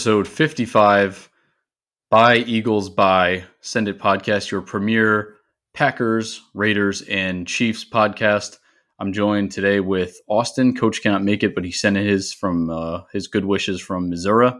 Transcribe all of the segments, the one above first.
episode 55 by Eagles by Send It Podcast, your premier Packers, Raiders, and Chiefs podcast. I'm joined today with Austin. Coach cannot make it, but he sent his from uh, his good wishes from Missouri.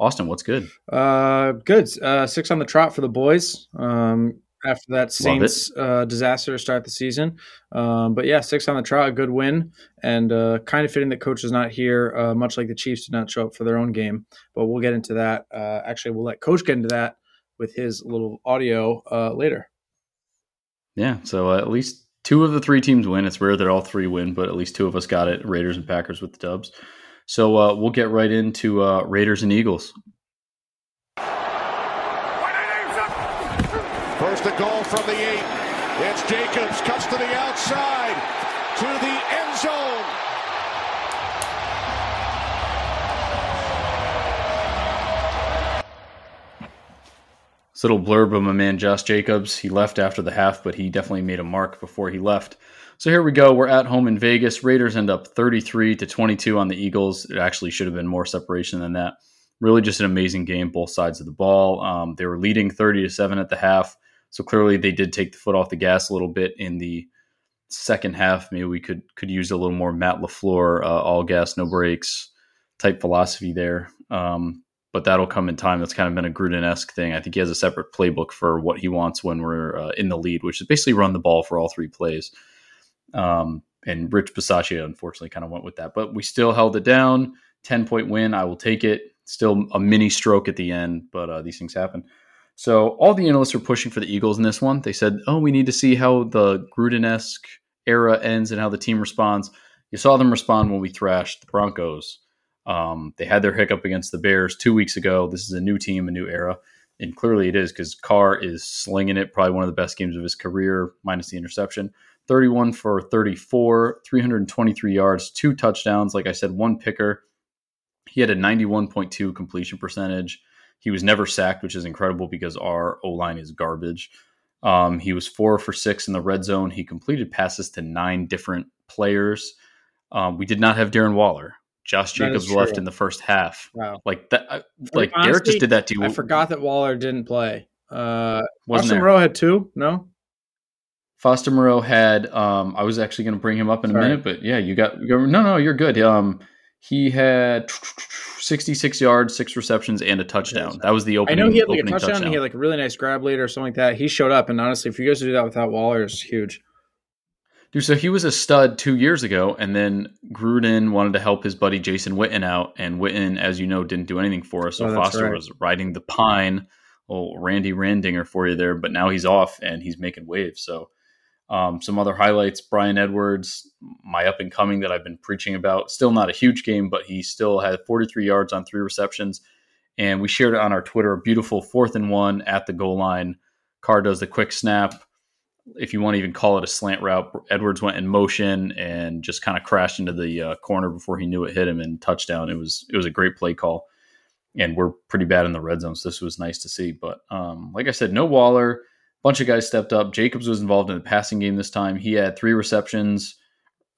Austin, what's good? Uh, good. Uh, six on the trot for the boys. Um, after that Saints uh, disaster to start the season. Um, but yeah, six on the trot, a good win, and uh, kind of fitting that coach is not here, uh, much like the Chiefs did not show up for their own game. But we'll get into that. Uh, actually, we'll let coach get into that with his little audio uh, later. Yeah, so uh, at least two of the three teams win. It's rare that all three win, but at least two of us got it Raiders and Packers with the dubs. So we'll get right into Raiders and Eagles. A goal from the eight. It's Jacobs, cuts to the outside, to the end zone. This little blurb of my man Josh Jacobs. He left after the half, but he definitely made a mark before he left. So here we go. We're at home in Vegas. Raiders end up 33 to 22 on the Eagles. It actually should have been more separation than that. Really, just an amazing game, both sides of the ball. Um, they were leading 30 to seven at the half. So clearly they did take the foot off the gas a little bit in the second half. Maybe we could could use a little more Matt LaFleur, uh, all gas, no brakes type philosophy there. Um, but that'll come in time. That's kind of been a Gruden esque thing. I think he has a separate playbook for what he wants when we're uh, in the lead, which is basically run the ball for all three plays. Um, and Rich Bisaccia unfortunately kind of went with that, but we still held it down. Ten point win. I will take it. Still a mini stroke at the end, but uh, these things happen. So all the analysts are pushing for the Eagles in this one. They said, "Oh, we need to see how the Gruden-esque era ends and how the team responds." You saw them respond when we thrashed the Broncos. Um, they had their hiccup against the Bears two weeks ago. This is a new team, a new era, and clearly it is because Carr is slinging it. Probably one of the best games of his career, minus the interception. 31 for 34, 323 yards, two touchdowns. Like I said, one picker. He had a 91.2 completion percentage. He was never sacked, which is incredible because our O line is garbage. Um, he was four for six in the red zone. He completed passes to nine different players. Um, we did not have Darren Waller. Josh Jacobs left in the first half. Wow, like that. Uh, like Honestly, Derek just did that to you. I forgot that Waller didn't play. Uh, Foster Moreau had two. No, Foster Moreau had. Um, I was actually going to bring him up in Sorry. a minute, but yeah, you got. No, no, you're good. Um, he had 66 yards, six receptions, and a touchdown. That was the opening. I know he had like a touchdown, touchdown. he had like a really nice grab later or something like that. He showed up, and honestly, if you guys do that without Waller, it's huge. Dude, so he was a stud two years ago, and then Gruden wanted to help his buddy Jason Witten out, and Witten, as you know, didn't do anything for us. So oh, Foster right. was riding the pine, little Randy Randinger for you there, but now he's off and he's making waves. So um, some other highlights: Brian Edwards, my up and coming that I've been preaching about. Still not a huge game, but he still had 43 yards on three receptions. And we shared it on our Twitter. A beautiful fourth and one at the goal line. Carr does the quick snap. If you want to even call it a slant route, Edwards went in motion and just kind of crashed into the uh, corner before he knew it hit him and touchdown. It was it was a great play call. And we're pretty bad in the red zone, so this was nice to see. But um, like I said, no Waller bunch of guys stepped up. Jacobs was involved in the passing game this time. He had three receptions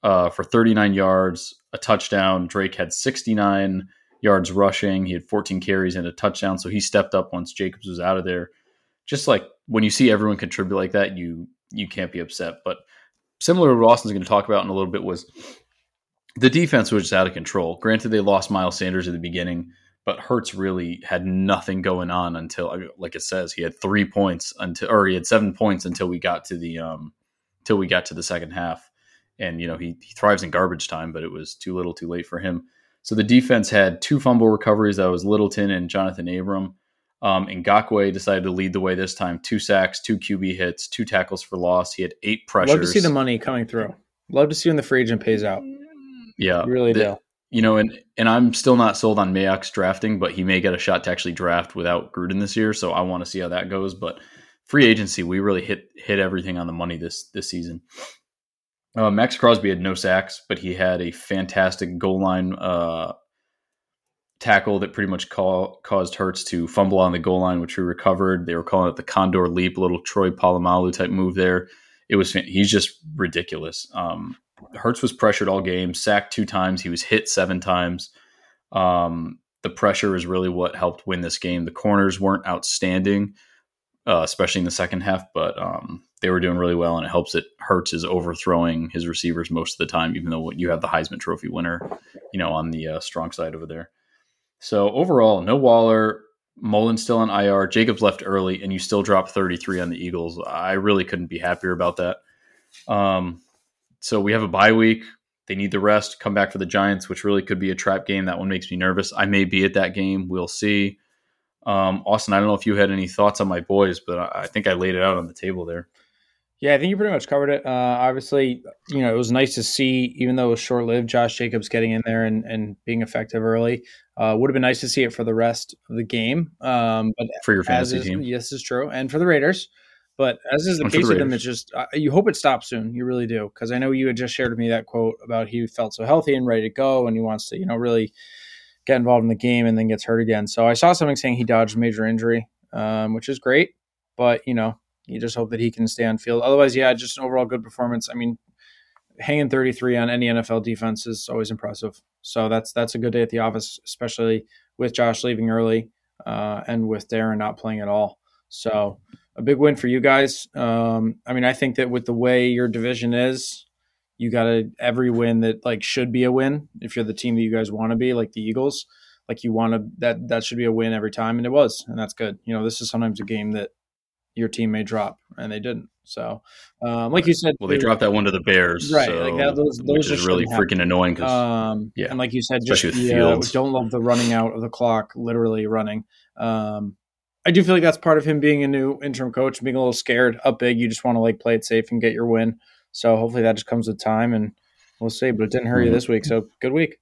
uh, for 39 yards, a touchdown. Drake had 69 yards rushing. He had 14 carries and a touchdown. So he stepped up once Jacobs was out of there. Just like when you see everyone contribute like that, you you can't be upset. But similar to what Austin's going to talk about in a little bit was the defense was just out of control. Granted, they lost Miles Sanders at the beginning, but Hurts really had nothing going on until, like it says, he had three points until, or he had seven points until we got to the, um, until we got to the second half. And you know he, he thrives in garbage time, but it was too little, too late for him. So the defense had two fumble recoveries. That was Littleton and Jonathan Abram. Um, and Ngakoue decided to lead the way this time. Two sacks, two QB hits, two tackles for loss. He had eight pressures. Love to see the money coming through. Love to see when the free agent pays out. Yeah, really the, do you know, and and I'm still not sold on Mayock's drafting, but he may get a shot to actually draft without Gruden this year. So I want to see how that goes. But free agency, we really hit hit everything on the money this this season. Uh, Maxx Crosby had no sacks, but he had a fantastic goal line uh, tackle that pretty much caused Hurts to fumble on the goal line, which we recovered. They were calling it the Condor Leap, little Troy Polamalu type move there. It was he's just ridiculous. Um, Hurts was pressured all game, sacked two times. He was hit seven times. Um, the pressure is really what helped win this game. The corners weren't outstanding, uh, especially in the second half, but um, they were doing really well, and it helps that Hurts is overthrowing his receivers most of the time, even though you have the Heisman Trophy winner, you know, on the uh, strong side over there. So overall, no Waller, Mullen still on IR, Jacobs left early, and you still dropped 33 on the Eagles. I really couldn't be happier about that. Um, so we have a bye week. They need the rest. Come back for the Giants, which really could be a trap game. That one makes me nervous. I may be at that game. We'll see. Um, Austin, I don't know if you had any thoughts on my boys, but I think I laid it out on the table there. Yeah, I think you pretty much covered it. Uh, obviously, you know, it was nice to see, even though it was short lived, Josh Jacobs getting in there and, and being effective early. Uh, would have been nice to see it for the rest of the game. Um, but for your fantasy is, team, yes, is true, and for the Raiders. But as is the and case with them, it's just uh, you hope it stops soon. You really do, because I know you had just shared with me that quote about he felt so healthy and ready to go, and he wants to, you know, really get involved in the game, and then gets hurt again. So I saw something saying he dodged major injury, um, which is great. But you know, you just hope that he can stay on field. Otherwise, yeah, just an overall good performance. I mean, hanging 33 on any NFL defense is always impressive. So that's that's a good day at the office, especially with Josh leaving early uh, and with Darren not playing at all. So a big win for you guys. Um, I mean, I think that with the way your division is, you got to every win that like should be a win if you're the team that you guys want to be, like the Eagles. Like you want to that that should be a win every time, and it was, and that's good. You know, this is sometimes a game that your team may drop, and they didn't. So, um, like you said, well, they dropped that one to the Bears, right? So, like that, those, those which is really freaking happen. annoying because, um, yeah, and like you said, just yeah, don't love the running out of the clock, literally running. Um, I do feel like that's part of him being a new interim coach, being a little scared, up big. You just want to like play it safe and get your win. So hopefully that just comes with time, and we'll see. But it didn't hurt you mm-hmm. this week, so good week.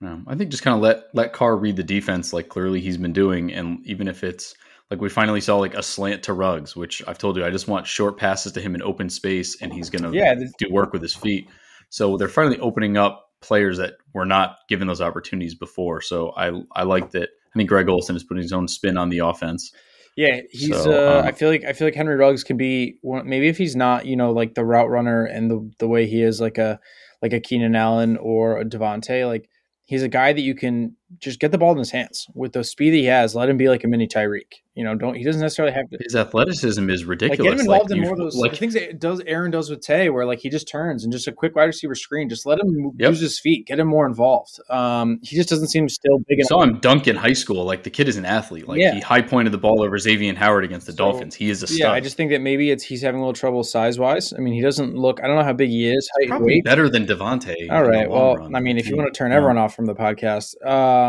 No, I think just kind of let let Carr read the defense like clearly he's been doing, and even if it's like we finally saw like a slant to Rugs, which I've told you I just want short passes to him in open space, and he's going to yeah, do work with his feet. So they're finally opening up players that were not given those opportunities before. So I I like that. I think Greg Olson is putting his own spin on the offense. Yeah, he's. So, uh, um, I feel like I feel like Henry Ruggs can be one, maybe if he's not, you know, like the route runner and the the way he is, like a like a Keenan Allen or a Davante, like he's a guy that you can just get the ball in his hands with the speed he has. Let him be like a mini Tyreek. You know, don't he doesn't necessarily have to. His athleticism is ridiculous. Like get him involved like, in more of those like, things that does Aaron does with Tay, where like he just turns and just a quick wide receiver screen. Just let him yep. use his feet, get him more involved. Um, he just doesn't seem still big. enough. saw him dunk in high school. Like the kid is an athlete. Like yeah. he high pointed the ball over Xavier Howard against the so, Dolphins. He is a stud. Yeah, I just think that maybe it's he's having a little trouble size wise. I mean, he doesn't look. I don't know how big he is. Height, Probably weight. better than Davante. All right. Well, run. I mean, if you want to turn everyone off from the podcast, um,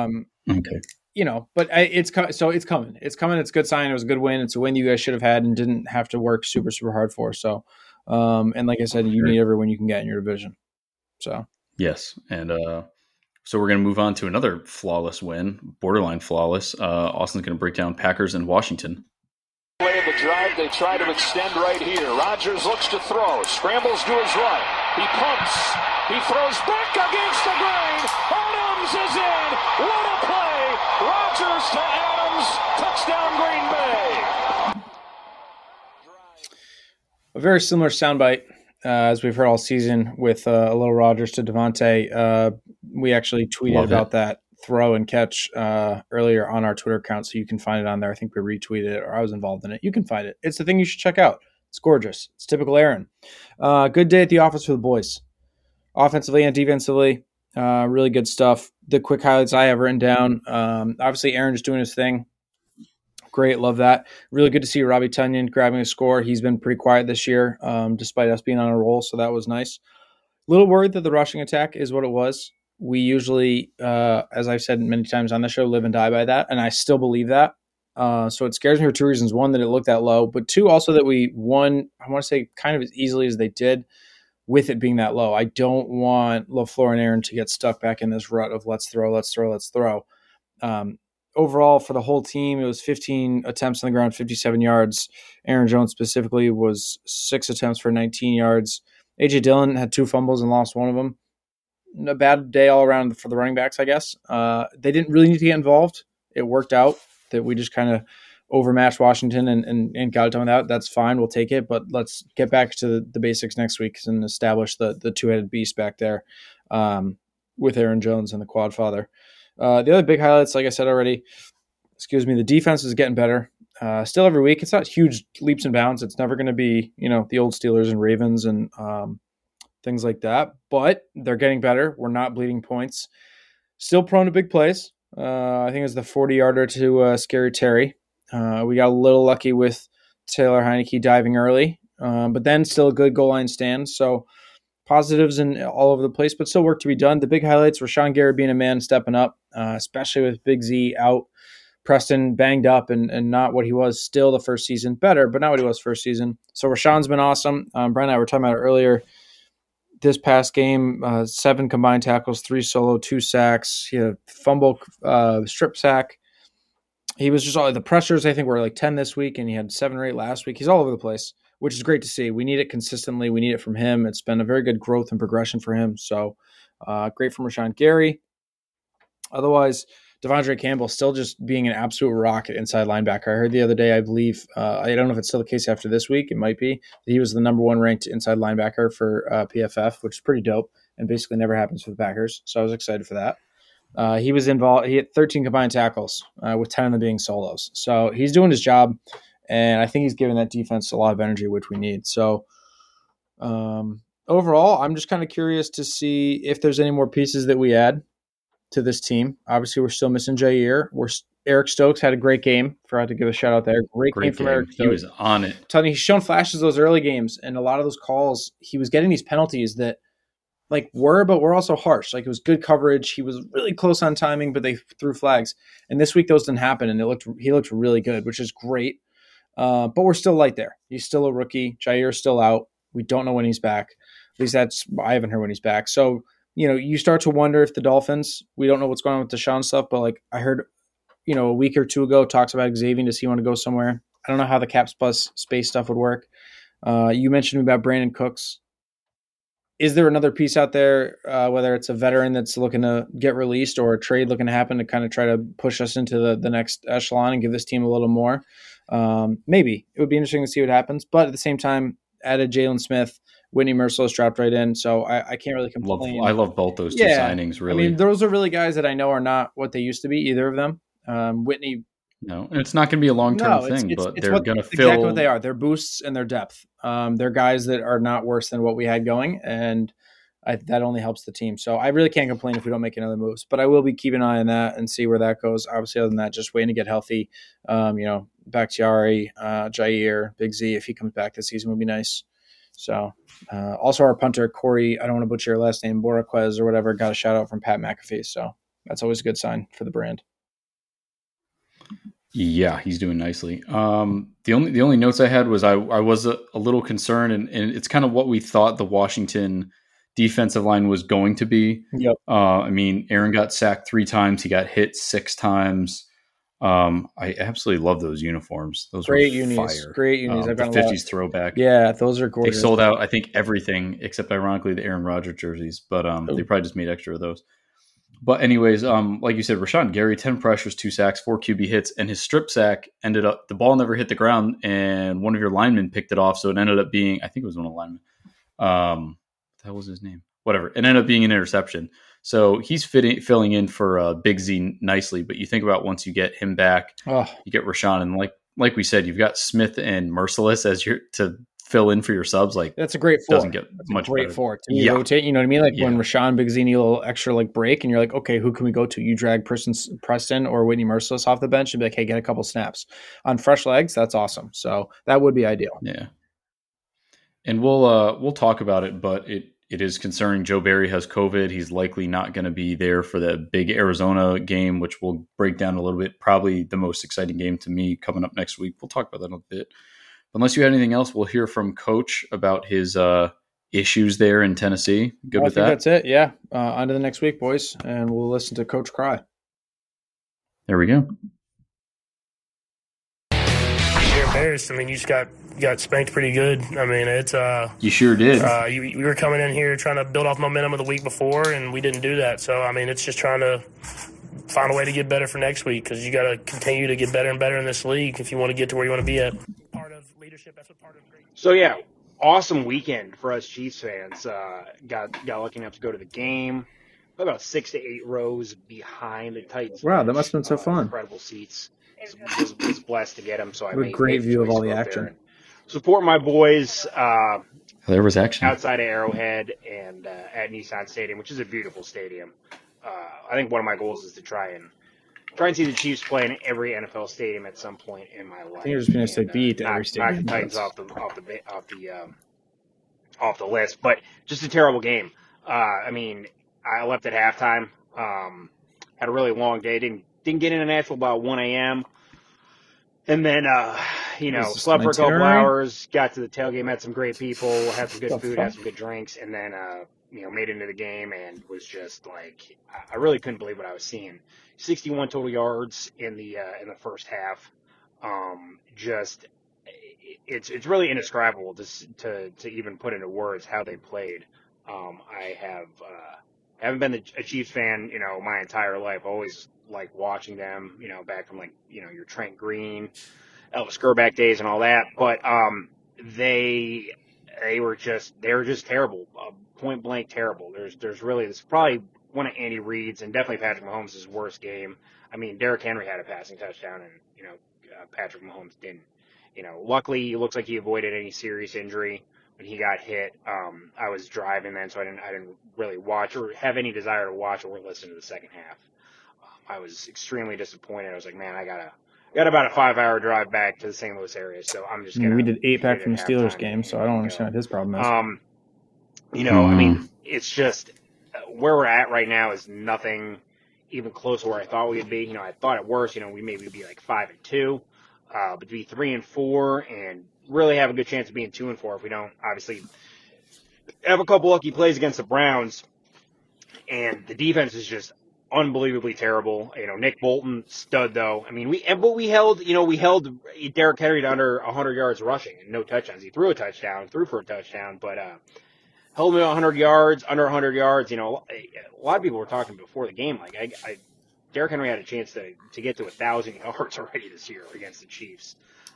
okay you know, but I, it's so it's coming. It's coming. It's a good sign. It was a good win. It's a win you guys should have had and didn't have to work super super hard for. So, um, and like I said, you need every win you can get in your division. So yes, and uh, so we're going to move on to another flawless win, borderline flawless. Uh, Austin's going to break down Packers and Washington. Play of the drive, they try to extend right here. Rodgers looks to throw, scrambles to his right. He pumps. He throws back against the grain. Adams is in. What a play! Rodgers to Adams. Touchdown, Green Bay. A very similar soundbite uh, as we've heard all season with uh, a little Rodgers to Davante. Uh, we actually tweeted Love about it. that throw and catch uh, earlier on our Twitter account, so you can find it on there. I think we retweeted it, or I was involved in it. You can find it. It's the thing you should check out. It's gorgeous. It's typical Aaron. Uh, good day at the office for the boys, offensively and defensively. Uh, really good stuff. The quick highlights I have written down. Um, obviously, Aaron just doing his thing. Great, love that. Really good to see Robbie Tonyan grabbing a score. He's been pretty quiet this year, um, despite us being on a roll, so that was nice. Little worried that the rushing attack is what it was. We usually, uh, as I've said many times on the show, live and die by that, and I still believe that. Uh, so it scares me for two reasons: one, that it looked that low, but two, also that we won. I want to say kind of as easily as they did with it being that low. I don't want LaFleur and Aaron to get stuck back in this rut of let's throw, let's throw, let's throw. Um, overall, for the whole team, it was 15 attempts on the ground, 57 yards. Aaron Jones specifically was six attempts for 19 yards. AJ Dillon had two fumbles and lost one of them. A bad day all around for the running backs, I guess. Uh, they didn't really need to get involved. It worked out that we just kind of overmatched Washington and, and, and got it done without, that's fine. We'll take it. But let's get back to the, the basics next week and establish the, the two headed beast back there um, with Aaron Jones and the quad father. Uh, the other big highlights, like I said already, excuse me, the defense is getting better. Uh, still every week, it's not huge leaps and bounds. It's never going to be, you know, the old Steelers and Ravens and um, things like that, but they're getting better. We're not bleeding points. Still prone to big plays. Uh, I think it was the 40 yarder to uh, Scary Terry. Uh, we got a little lucky with Taylor Heinicke diving early, um, but then still a good goal line stand. So positives and all over the place, but still work to be done. The big highlights: were Sean Gary being a man, stepping up, uh, especially with Big Z out. Preston banged up and, and not what he was still the first season. Better, but not what he was first season. So Rashan's been awesome. Um, Brian and I were talking about it earlier. This past game, uh, seven combined tackles, three solo, two sacks. He had a fumble, uh, strip sack. He was just all the pressures. I think were like ten this week, and he had seven or eight last week. He's all over the place which is great to see. We need it consistently. We need it from him. It's been a very good growth and progression for him. So uh, great from Rashan Gary. Otherwise, De'Vondre Campbell still just being an absolute rocket inside linebacker. I heard the other day, I believe, uh, I don't know if it's still the case after this week. It might be. that He was the number one ranked inside linebacker for uh, PFF, which is pretty dope and basically never happens for the Packers. So I was excited for that. Uh, he was involved. He had 13 combined tackles, uh, with 10 of them being solos. So he's doing his job and I think he's giving that defense a lot of energy, which we need. So, um, overall, I'm just kind of curious to see if there's any more pieces that we add to this team. Obviously, we're still missing Jaire. We're Eric Stokes had a great game. Forgot to give a shout out there. Great, great game from Eric. Stokes. He was on it. Telling you, he's shown flashes those early games, and a lot of those calls, he was getting these penalties that like were, but were also harsh. Like it was good coverage. He was really close on timing, but they threw flags. And this week those didn't happen, and it looked he looked really good, which is great. Uh, but we're still light there. He's still a rookie. Jaire's still out. We don't know when he's back. At least that's I haven't heard when he's back. So you know, you start to wonder if the Dolphins. We don't know what's going on with Deshaun stuff, but like I heard, you know, a week or two ago talks about Xavier. Does he want to go somewhere? I don't know how the caps plus space stuff would work. Uh, you mentioned about Brandin Cooks. Is there another piece out there, uh, whether it's a veteran that's looking to get released or a trade looking to happen to kind of try to push us into the, the next echelon and give this team a little more? Um, maybe it would be interesting to see what happens. But at the same time, added Jaylon Smith, Whitney Mercilus dropped right in, so I, I can't really complain. Love, I love both those two yeah. signings. Really, I mean, those are really guys that I know are not what they used to be. Either of them. Um, Whitney. No, and it's not going to be a long term no, thing, it's, but it's they're going to fill exactly what they are. They're boosts and their depth. Um, they're guys that are not worse than what we had going, and I, that only helps the team. So I really can't complain if we don't make another moves. But I will be keeping an eye on that and see where that goes. Obviously, other than that, just waiting to get healthy. Um, you know, Bakhtiari, uh, Jaire, Big Z, if he comes back this season, would be nice. So, uh, also our punter Corey, I don't want to butcher your last name, Bojorquez or whatever, got a shout out from Pat McAfee. So that's always a good sign for the brand. Yeah, he's doing nicely. Um, the only the only notes I had was I I was a, a little concerned, and, and it's kind of what we thought the Washington defensive line was going to be. Yep. Uh, I mean, Aaron got sacked three times. He got hit six times. Um, I absolutely love those uniforms. Those great unis, great unis. Um, the fifties throwback. Yeah, those are gorgeous. They sold out. I think everything except ironically the Aaron Rodgers jerseys, but um, Ooh. they probably just made extra of those. But anyways, um, like you said, Rashan Gary, ten pressures, two sacks, four QB hits, and his strip sack ended up the ball never hit the ground, and one of your linemen picked it off, so it ended up being I think it was one of the linemen. Um, that was his name. Whatever. It ended up being an interception. So he's fitting, filling in for uh, Big Z nicely. But you think about once you get him back, oh. you get Rashan, and like like we said, you've got Smith and Mercilus as your to fill in for your subs. Like that's a great four. Doesn't get that's much great better. four. To yeah. rotate, you know what I mean? Like yeah. when Rashan Big Z need a little extra like break, and you're like, okay, who can we go to? You drag Preston or Whitney Mercilus off the bench and be like, hey, get a couple snaps on fresh legs. That's awesome. So that would be ideal. Yeah. And we'll uh we'll talk about it, but it it is concerning. Joe Barry has COVID. He's likely not going to be there for the big Arizona game, which we'll break down a little bit. Probably the most exciting game to me coming up next week. We'll talk about that a bit. But unless you have anything else, we'll hear from Coach about his uh, issues there in Tennessee. Good well, with that. That's it. Yeah. Uh, on to the next week, boys, and we'll listen to Coach cry. There we go. You're embarrassed. I mean, you just got got spanked pretty good. I mean, it's uh, you sure did. Uh, you, we were coming in here trying to build off momentum of the week before, and we didn't do that. So I mean, it's just trying to find a way to get better for next week because you got to continue to get better and better in this league if you want to get to where you want to be at. Part of leadership. That's what part of great. So yeah, awesome weekend for us Chiefs fans. Uh, got got lucky enough to go to the game. about six to eight rows behind the Titans. Wow, that must have been so uh, fun. Incredible seats. Was, was, blessed to get them, so I made a great view of all the action. Support my boys. Uh, there was action outside of Arrowhead and uh, at Nissan Stadium, which is a beautiful stadium. Uh, I think one of my goals is to try and try and see the Chiefs play in every NFL stadium at some point in my life. I think you're just going to say beat uh, every stadium. Knock the Titans off the off the off the um, off the list, but just a terrible game. Uh, I mean, I left at halftime. Um, had a really long day. Didn't didn't get in Nashville about 1 a.m. And then, uh, you know, slept for a couple hours. Got to the tailgate, met some great people, had some good food, had some good drinks, and then, uh, you know, made into the game and was just like, I really couldn't believe what I was seeing. 61 total yards in the uh, in the first half. Um, just it's it's really indescribable to to to even put into words how they played. Um, I have uh, haven't been a Chiefs fan, you know, my entire life. Always like watching them, you know, back from like you know your Trent Green, Elvis Grbac days and all that. But um, they they were just they were just terrible, uh, point blank terrible. There's there's really this probably one of Andy Reid's and definitely Patrick Mahomes' worst game. I mean, Derrick Henry had a passing touchdown, and you know uh, Patrick Mahomes didn't. You know, luckily, it looks like he avoided any serious injury when he got hit. Um, I was driving then, so I didn't I didn't really watch or have any desire to watch or listen to the second half. Um, I was extremely disappointed. I was like, man, I gotta got about a five hour drive back to the St. Louis area, so I'm just. I mean, we did eight back from the Steelers game, so I don't understand what his problem is. Um, you know, I mean, it's just uh, where we're at right now is nothing even close to where I thought we'd be. You know, I thought at worst, you know, we maybe be like five and two, uh, but to be three and four and really have a good chance of being two and four if we don't obviously have a couple lucky plays against the Browns. And the defense is just unbelievably terrible. You know, Nick Bolton stud though. I mean, we but we held you know we held Derrick Henry to under 100 yards rushing and no touchdowns. He threw a touchdown, threw for a touchdown, but uh, held him 100 yards, under 100 yards. You know, a lot of people were talking before the game like I, I Derrick Henry had a chance to to get to a thousand yards already this year against the Chiefs.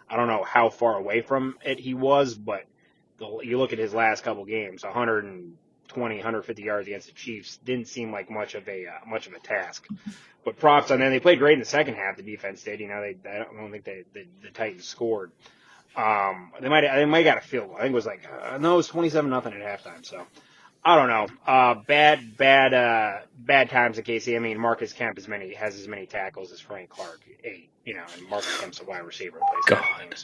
I don't know how far away from it he was, but the, you look at his last couple games, 120, 150 yards against the Chiefs didn't seem like much of a uh, much of a task. But props on them. They played great in the second half. The defense did. You know, they I don't, I don't think they, the, the Titans scored. Um, they might they might got a field goal. I think it was like uh, no, it was 27 nothing at halftime. So I don't know. Uh, bad, bad, uh, bad times at KC. I mean, Marcus Kemp as many has as many tackles as Frank Clark, eight. You know, and Marcus Kemp's a wide receiver. God.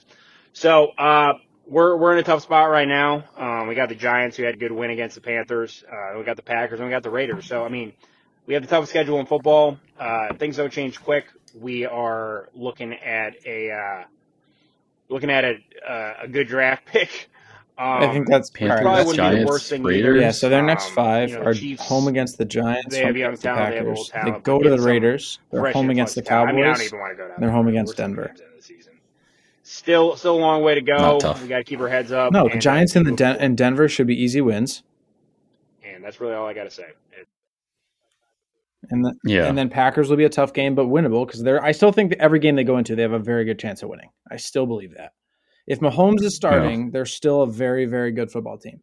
So uh, we're we're in a tough spot right now. Um, we got the Giants who had a good win against the Panthers. Uh, we got the Packers and we got the Raiders. So I mean, we have the toughest schedule in football. Uh, things don't change quick. We are looking at a uh, looking at a, uh, a good draft pick. Um, I think that's Panthers, Giants, Raiders. Yeah, so their next um, five um, you know, are Chiefs, home against the Giants, home against the Packers. They, they go to the Raiders. They're home against the Cowboys. I mean, I don't even want to go down they're home against Denver. Still, still a long way to go. We got to keep our heads up. No, the uh, Giants and the Den- and Denver should be easy wins. And that's really all I got to say. It, and the, yeah, and then Packers will be a tough game, but winnable because they're. I still think that every game they go into, they have a very good chance of winning. I still believe that. If Mahomes is starting, yeah. they're still a very, very good football team.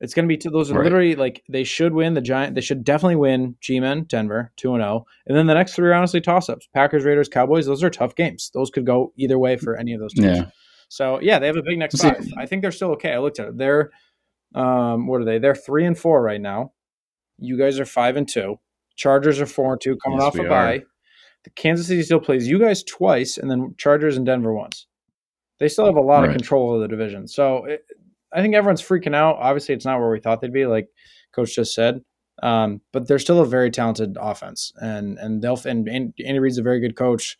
It's going to be two, those are right. literally like they should win the Giant. They should definitely win G-men, Denver, two and zero, oh. and then the next three are honestly toss ups. Packers, Raiders, Cowboys. Those are tough games. Those could go either way for any of those teams. Yeah. So yeah, they have a big next five. I think they're still okay. I looked at it. They're um, what are they? They're three and four right now. You guys are five and two. Chargers are four and two, coming yes, off a bye. The Kansas City still plays you guys twice, and then Chargers and Denver once. They still have a lot right. of control of the division. So it, I think everyone's freaking out. Obviously, it's not where we thought they'd be, like Coach just said. Um, but they're still a very talented offense, and and they'll and, and Andy Reid's a very good coach.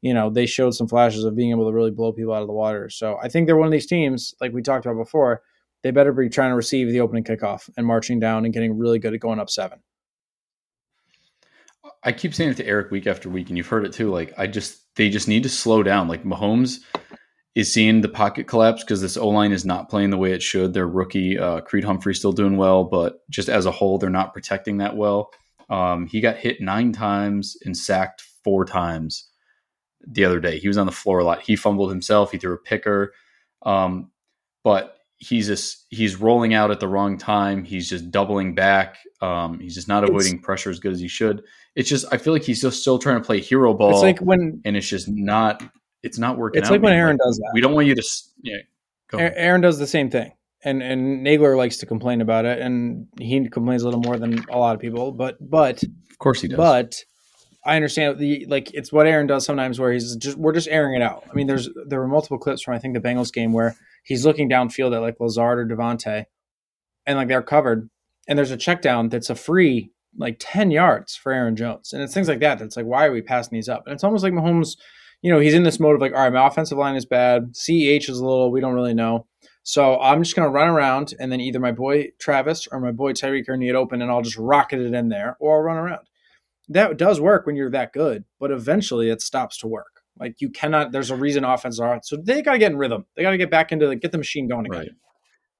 You know, they showed some flashes of being able to really blow people out of the water. So I think they're one of these teams, like we talked about before. They better be trying to receive the opening kickoff and marching down and getting really good at going up seven. I keep saying it to Eric week after week, and you've heard it too. Like I just they just need to slow down. Like Mahomes is seeing the pocket collapse because this O line is not playing the way it should. Their rookie uh, Creed Humphrey still doing well, but just as a whole, they're not protecting that well. Um, he got hit nine times and sacked four times the other day. He was on the floor a lot. He fumbled himself. He threw a picker, um, but he's just he's rolling out at the wrong time. He's just doubling back. Um, he's just not avoiding it's, pressure as good as he should. It's just I feel like he's just still trying to play hero ball. It's like when and it's just not it's not working. It's like when Aaron does that. We don't want you to. Yeah, Aaron does the same thing, and and Nagler likes to complain about it, and he complains a little more than a lot of people. But but of course he does. But I understand the like it's what Aaron does sometimes, where he's just we're just airing it out. I mean, there's there were multiple clips from I think the Bengals game where he's looking downfield at like Lazard or Davante, and like they're covered, and there's a check down that's a free like ten yards for Aaron Jones, and it's things like that. That's like why are we passing these up? And it's almost like Mahomes you know, he's in this mode of like, all right, my offensive line is bad. CEH is a little, we don't really know. So I'm just going to run around and then either my boy Travis or my boy Tyreek are need open and I'll just rocket it in there or I'll run around. That does work when you're that good, but eventually it stops to work. Like you cannot, there's a reason offenses are, so they got to get in rhythm. They got to get back into the, get the machine going again. Right.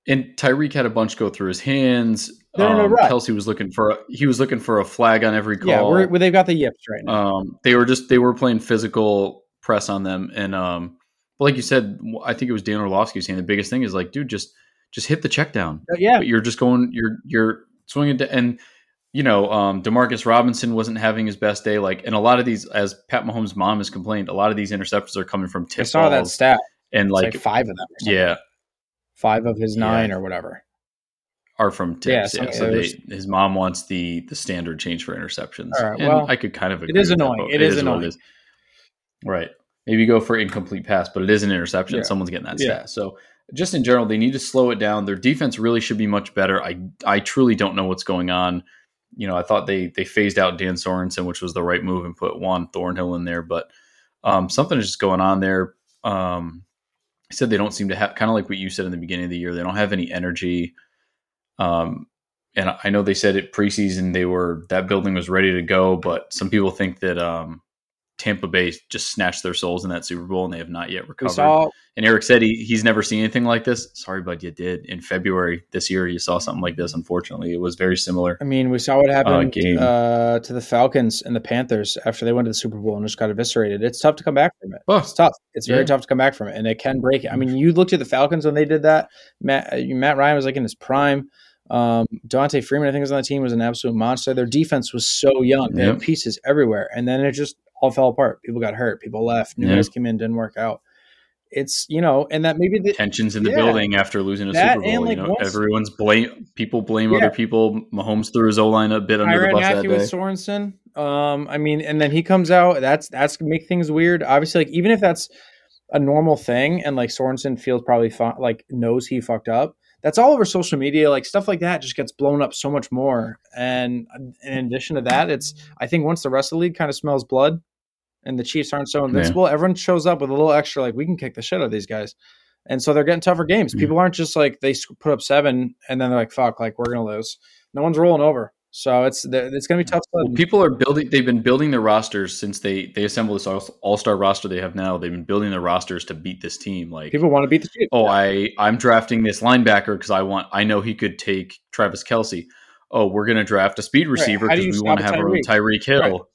And Tyreek had a bunch go through his hands. Um. Kelce was looking for a, he was looking for a flag on every call. Yeah, we're, they've got the yips right now. Um, they were just they were playing physical press on them. And um, but like you said, I think it was Dan Orlovsky saying the biggest thing is like, dude, just just hit the check down. Uh, yeah, but you're just going, you're you're swinging to, and you know, um, Demarcus Robinson wasn't having his best day. Like, and a lot of these, as Pat Mahomes' mom has complained, a lot of these interceptions are coming from tip I saw that stat, and like, like, five of them. Yeah, five of his nine yeah. or whatever are from tips. Yeah, yeah. so they, his mom wants the the standard change for interceptions. Right, well, I could kind of agree. It is annoying. It, it is, annoying. Is. Right maybe go for incomplete pass, but it is an interception. Yeah. Someone's getting that stat. So just in general, they need to slow it down. Their defense really should be much better. I I truly don't know what's going on. You know, I thought they they phased out Dan Sorensen, which was the right move, and put Juan Thornhill in there, but um, something is just going on there. Um, I said they don't seem to have kind of like what you said in the beginning of the year. They don't have any energy. Um, and I know they said it preseason they were that building was ready to go, but some people think that um, Tampa Bay just snatched their souls in that Super Bowl and they have not yet recovered. Saw, and Eric said he, he's never seen anything like this. Sorry, bud, you did. In February this year, you saw something like this. Unfortunately, it was very similar. I mean, we saw what happened uh, uh, to the Falcons and the Panthers after they went to the Super Bowl and just got eviscerated. It's tough to come back from it. Oh, it's tough. It's very yeah. tough to come back from it, and it can break it. I mean, you looked at the Falcons when they did that. Matt, uh, Matt Ryan was like in his prime. Um, Dante Freeman, I think, was on the team, was an absolute monster. Their defense was so young; they yep. had pieces everywhere, and then it just all fell apart. People got hurt. People left. New yeah. guys came in, didn't work out. It's you know, and that maybe the tensions in the yeah, building after losing a Super Bowl. Like you know, once, everyone's blame people blame yeah. other people. Mahomes threw his O line a bit under the bus Mathieu that day. with Sorensen. Um, I mean, and then he comes out. That's that's make things weird. Obviously, like even if that's a normal thing, and like Sorensen feels probably fu- like knows he fucked up. That's all over social media. Like stuff like that just gets blown up so much more. And in addition to that, it's I think once the rest of the league kind of smells blood, and the Chiefs aren't so invincible, yeah. everyone shows up with a little extra, like we can kick the shit out of these guys. And so they're getting tougher games. Mm-hmm. People aren't just like they put up seven and then they're like, "Fuck, like we're gonna lose." No one's rolling over, so it's it's gonna be tough. Well, people are building. They've been building their rosters since they they assembled this all star roster they have now. They've been building their rosters to beat this team. Like people want to beat the Chiefs. Oh, I I'm drafting this linebacker because I want. I know he could take Travis Kelce. Oh, we're gonna draft a speed receiver because right. we want to have our own Tyreek Hill.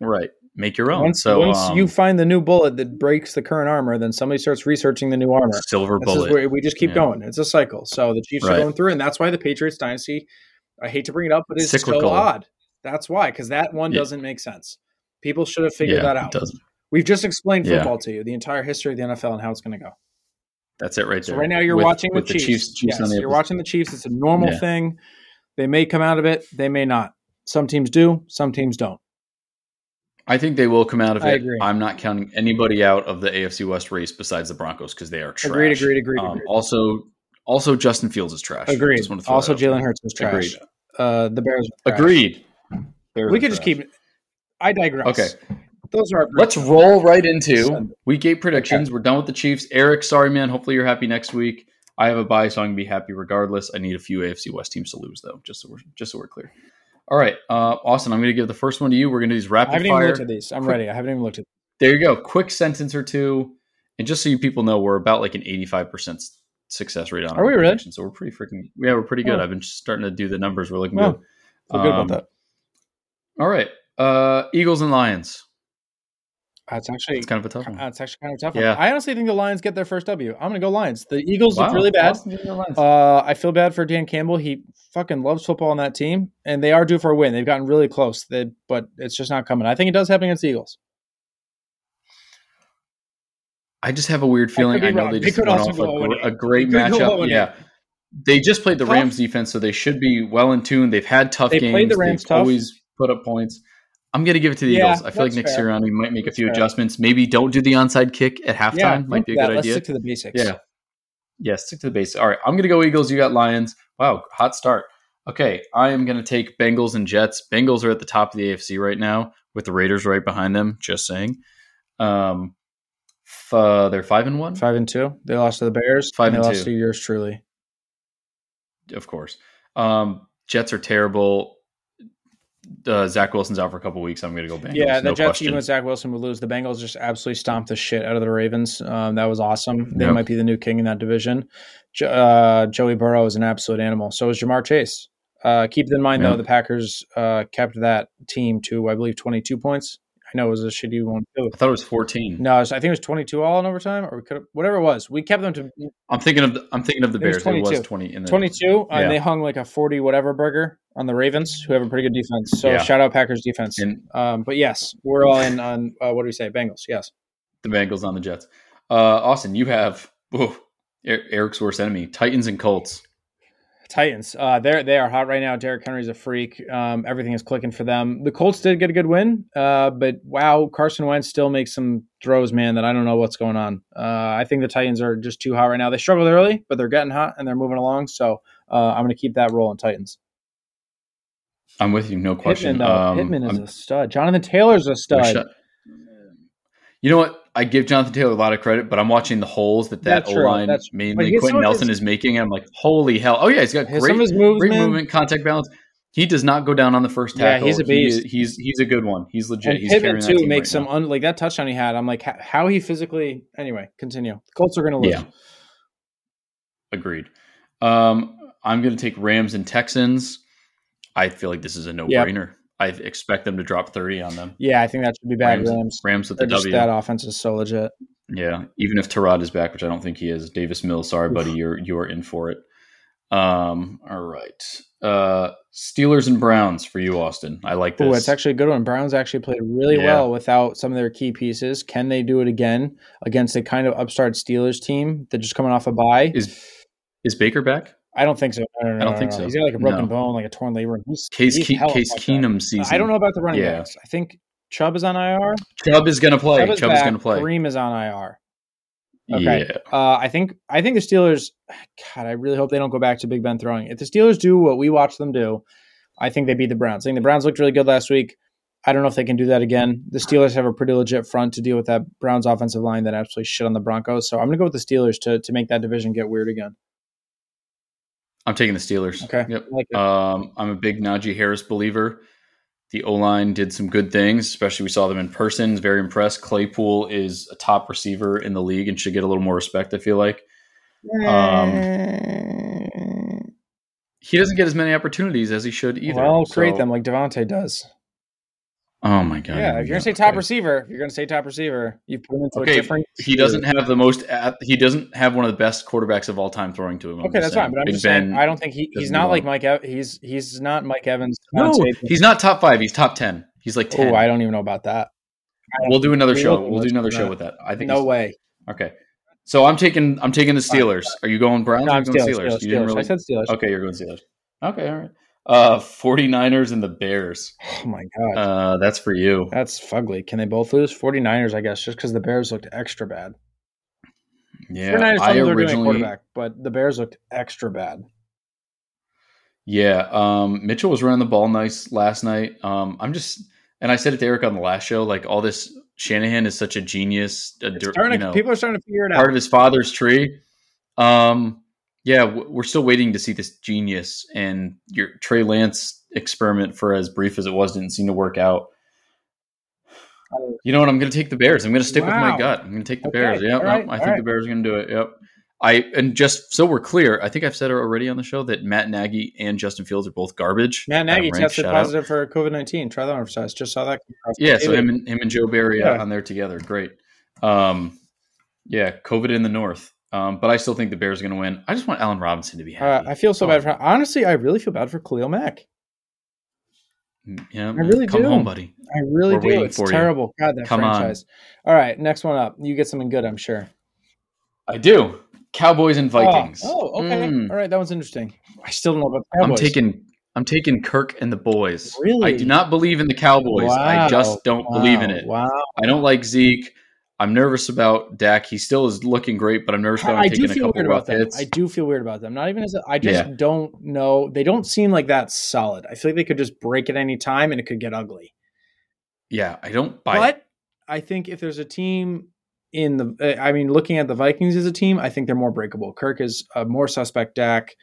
Right. right make your own. Once, so once um, you find the new bullet that breaks the current armor, then somebody starts researching the new armor. Silver this bullet. we just keep yeah. going. It's a cycle. So the Chiefs right. are going through, and that's why the Patriots dynasty. I hate to bring it up, but it's Cyclical. still odd. That's why, because that one yeah. doesn't make sense. People should have figured yeah, that out. We've just explained football to you, the entire history of the NFL and how it's going to go. That's it, right so there. right now, you're with, watching the Chiefs. The Chiefs, Chiefs yes, you're watching the Chiefs. It's a normal thing. They may come out of it. They may not. Some teams do. Some teams don't. I think they will come out of I it. Agree. I'm not counting anybody out of the AFC West race besides the Broncos because they are trash. Agreed, agreed, agreed, um, Also, also Justin Fields is trash. Agreed. Also, Jalen Hurts is trash. Agreed. Uh, the Bears. Agreed. Bears we could just keep. I digress. Okay. Those are. Let's roll right into week eight predictions. Okay. We're done with the Chiefs. Eric, sorry man. Hopefully you're happy next week. I have a bye, so I'm gonna be happy regardless. I need a few AFC West teams to lose though, just so we're just so we're clear. All right, uh, Austin, I'm going to give the first one to you. We're going to do these rapid fire. I haven't fire. even looked at these. I'm Quick, ready. I haven't even looked at. Them. There you go. Quick sentence or two, and just so you people know, we're about like an 85 percent success rate on. Are we really? So we're pretty freaking. Yeah, we're pretty good. Oh. I've been starting to do the numbers. We're looking oh. good. Feel good um, about that. All right, uh, Eagles and Lions. That's actually it's kind of a tough one. That's actually kind of tough yeah. one. I honestly think the Lions get their first W. I'm going to go Lions. The Eagles wow. look really bad. Uh, I feel bad for Dan Campbell. He fucking loves football on that team, and they are due for a win. They've gotten really close, they, but it's just not coming. I think it does happen against the Eagles. I just have a weird feeling. I, I know they just went off a, a, great matchup. Yeah. They just played the tough. Rams defense, so they should be well in tune. They've had tough they games. Played the Rams They've tough. always put up points. I'm going to give it to the yeah, Eagles. I feel like Nick fair. Sirianni might make that's a few fair. adjustments. Maybe don't do the onside kick at halftime. Yeah, might be a that. good Let's idea. Stick to the basics. Yeah. Yeah, stick to the basics. All right, I'm going to go Eagles. You got Lions. Wow, hot start. Okay, I am going to take Bengals and Jets. Bengals are at the top of the AFC right now with the Raiders right behind them. Just saying. Um, f- uh, they're five and one. Five and two. They lost to the Bears. Five and, and they lost to yours truly. Of course. Um, Jets are terrible uh, Zach Wilson's out for a couple weeks. I'm going to go Bengals. Yeah, the no Jets, question. even with Zach Wilson, would lose. The Bengals just absolutely stomped the shit out of the Ravens. Um, that was awesome. They yep. might be the new king in that division. Uh, Joey Burrow is an absolute animal. So is Ja'Marr Chase. Uh, keep in mind, yep. though, the Packers uh, kept that team to, I believe, 22 points. Know it was a shitty one too. I thought it was 14. No, was, I think it was 22 all in overtime, or we could whatever it was. We kept them to. I'm thinking of the, I'm thinking of the Bears. It was, it was 20 in the, 22, yeah. and they hung like a 40 whatever burger on the Ravens, who have a pretty good defense. So yeah. shout out Packers defense. And, um, but yes, we're all in on uh, what do we say? Bengals. Yes, the Bengals on the Jets. Uh, Austin, you have whoa, Eric's worst enemy: Titans and Colts. Titans. Uh, they're they are hot right now. Derrick Henry's a freak. Um, everything is clicking for them. The Colts did get a good win, uh, but wow, Carson Wentz still makes some throws, man. That I don't know what's going on. Uh, I think the Titans are just too hot right now. They struggled early, but they're getting hot and they're moving along. So uh, I'm going to keep that rolling. Titans. I'm with you, no question. Pittman, um, Pittman is I'm, a stud. Jonathan Taylor's a stud. You know what? I give Jonathan Taylor a lot of credit, but I'm watching the holes that that O line, mainly Quenton Nelson, his, is making. I'm like, holy hell! Oh yeah, he's got great, moves, great movement, contact balance. He does not go down on the first tackle. Yeah, he's a beast. He, he's he's a good one. He's legit. And he's Pittman too makes right some un, like that touchdown he had. I'm like, how he physically. Anyway, continue. The Colts are going to lose. Yeah. Agreed. Um, I'm going to take Rams and Texans. I feel like this is a no brainer. Yep. I expect them to drop 30 on them. Yeah, I think that should be bad. Rams, Rams, Rams with the W. That offense is so legit. Yeah, even if Tyrod is back, which I don't think he is. Davis Mills, sorry, buddy, you're you're in for it. Um, all right. Uh, Steelers and Browns for you, Austin. I like this. Oh, it's actually a good one. Browns actually played really yeah. well without some of their key pieces. Can they do it again against a kind of upstart Steelers team that just coming off a bye? Is is Baker back? I don't think so. No, no, no, I don't think so. He's got like a broken bone, like a torn labrum. He's, Case he's Ke- Case Keenum season. I don't know about the running yeah. backs. I think Chubb is on IR. Chubb is going to play. Chubb is, is going to play. Kareem is on IR. Okay. Yeah. Uh, I think I think the Steelers. God, I really hope they don't go back to Big Ben throwing. If the Steelers do what we watch them do, I think they beat the Browns. I think the Browns looked really good last week. I don't know if they can do that again. The Steelers have a pretty legit front to deal with that Browns offensive line that absolutely shit on the Broncos. So I'm going to go with the Steelers to to make that division get weird again. I'm taking the Steelers. Okay. Yep. Like um, I'm a big Najee Harris believer. The O line did some good things, especially we saw them in person. Very impressed. Claypool is a top receiver in the league and should get a little more respect. I feel like. Um, he doesn't get as many opportunities as he should either. Well, create so. them like Davante does. Oh my god! Yeah, if you're gonna say top receiver, if you're gonna say top receiver, you put him into okay. a different. He doesn't have the most. He doesn't have one of the best quarterbacks of all time throwing to him. I'm okay, that's saying. fine. But I'm Big just ben saying, I don't think he, he's not like Mike. He's he's not Mike Evans. No, he's not top five. He's top ten. He's like ten. Oh, I don't even know about that. We'll do another show. We'll do another show with that. I think no way. Okay. So I'm taking I'm taking the Steelers. Are you going Browns? No, I'm going Steelers. Steelers. Steelers. Really... I said Steelers. Okay, you're going Steelers. Okay, all right. Uh, 49ers and the Bears. Oh my god. Uh, that's for you. That's fugly. Can they both lose? 49ers, I guess, just because the Bears looked extra bad. Yeah, 49ers I originally quarterback, but the Bears looked extra bad. Yeah, um, Mitchell was running the ball nice last night. Um, I'm just, and I said it to Eric on the last show, like all this Shanahan is such a genius. A, you know, people are starting to figure it out. Part of his father's tree. Um, yeah, we're still waiting to see this genius, and your Trey Lance experiment, for as brief as it was, didn't seem to work out. You know what? I'm going to take the Bears. I'm going to stick wow. with my gut. I'm going to take the okay. Bears. Yep, right. I think right. the Bears are going to do it. Yep. I and just so we're clear, I think I've said it already on the show that Matt Nagy and Justin Fields are both garbage. Matt Nagy tested positive out. for COVID nineteen. Try that on for size. Just saw that. Yeah, so him and him and Joe Barry yeah. on there together. Great. Um, yeah, COVID in the North. Um, but I still think the Bears are going to win. I just want Allen Robinson to be happy. Uh, I feel so bad for honestly. I really feel bad for Khalil Mack. Mm, yeah, I really come do. home, buddy. I really We're do. It's terrible. You. God, that come franchise. On. All right, next one up. You get something good, I'm sure. I do. Cowboys and Vikings. Oh, oh okay. Mm. All right, that one's interesting. I still don't know about the Cowboys. I'm taking I'm taking Kirk and the boys. Really? I do not believe in the Cowboys. Wow. I just don't wow. believe in it. Wow. I don't like Zeke. I'm nervous about Dak. He still is looking great, but I'm nervous about I taking a couple weird about them. hits. I do feel weird about them. Not even as a, I just yeah. don't know. They don't seem like that solid. I feel like they could just break at any time and it could get ugly. Yeah, I don't buy but it. I think if there's a team in the, uh, I mean, looking at the Vikings as a team, I think they're more breakable. Kirk is a more suspect. Dak,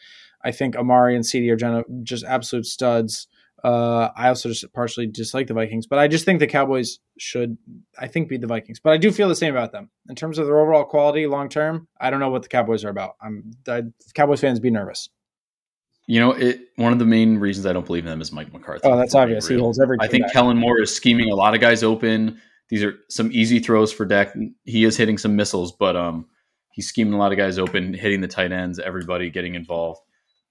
I think Amari and CD are just absolute studs. Uh, I also just partially dislike the Vikings, but I just think the Cowboys should, I think, beat the Vikings. But I do feel the same about them in terms of their overall quality long term. I don't know what the Cowboys are about. I'm I, Cowboys fans be nervous. You know, it. One of the main reasons I don't believe in them is Mike McCarthy. Oh, that's obvious. He holds every. I think back. Kellen Moore is scheming a lot of guys open. These are some easy throws for Dak. He is hitting some missiles, but um, he's scheming a lot of guys open, hitting the tight ends, everybody getting involved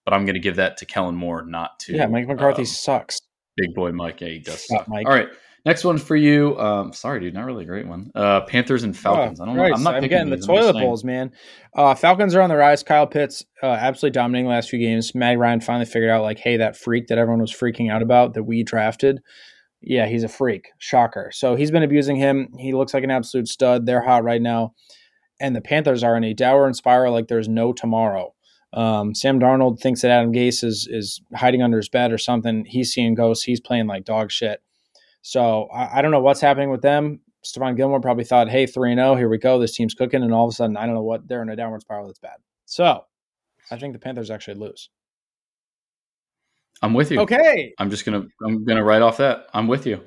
but I'm going to give that to Kellen Moore, not to yeah. Mike McCarthy um, sucks. Big boy Mike, yeah, he does. Suck. Mike. All right, next one for you. Um, sorry, dude, not really a great one. Uh, Panthers and Falcons. Oh, I don't know. I'm not I'm getting the toilet bowls, man. Uh, Falcons are on the rise. Kyle Pitts uh, absolutely dominating the last few games. Matt Ryan finally figured out like, hey, that freak that everyone was freaking out about that we drafted. Yeah, he's a freak. Shocker. So he's been abusing him. He looks like an absolute stud. They're hot right now. And the Panthers are in a downward spiral like there's no tomorrow. Um, Sam Darnold thinks that Adam Gase is is hiding under his bed or something. He's seeing ghosts. He's playing like dog shit. So I, I don't know what's happening with them. Stephon Gilmore probably thought, "Hey, three zero, here we go. This team's cooking," and all of a sudden, I don't know what they're in a downward spiral that's bad. So I think the Panthers actually lose. I'm with you. Okay. I'm just gonna I'm gonna write off that. I'm with you.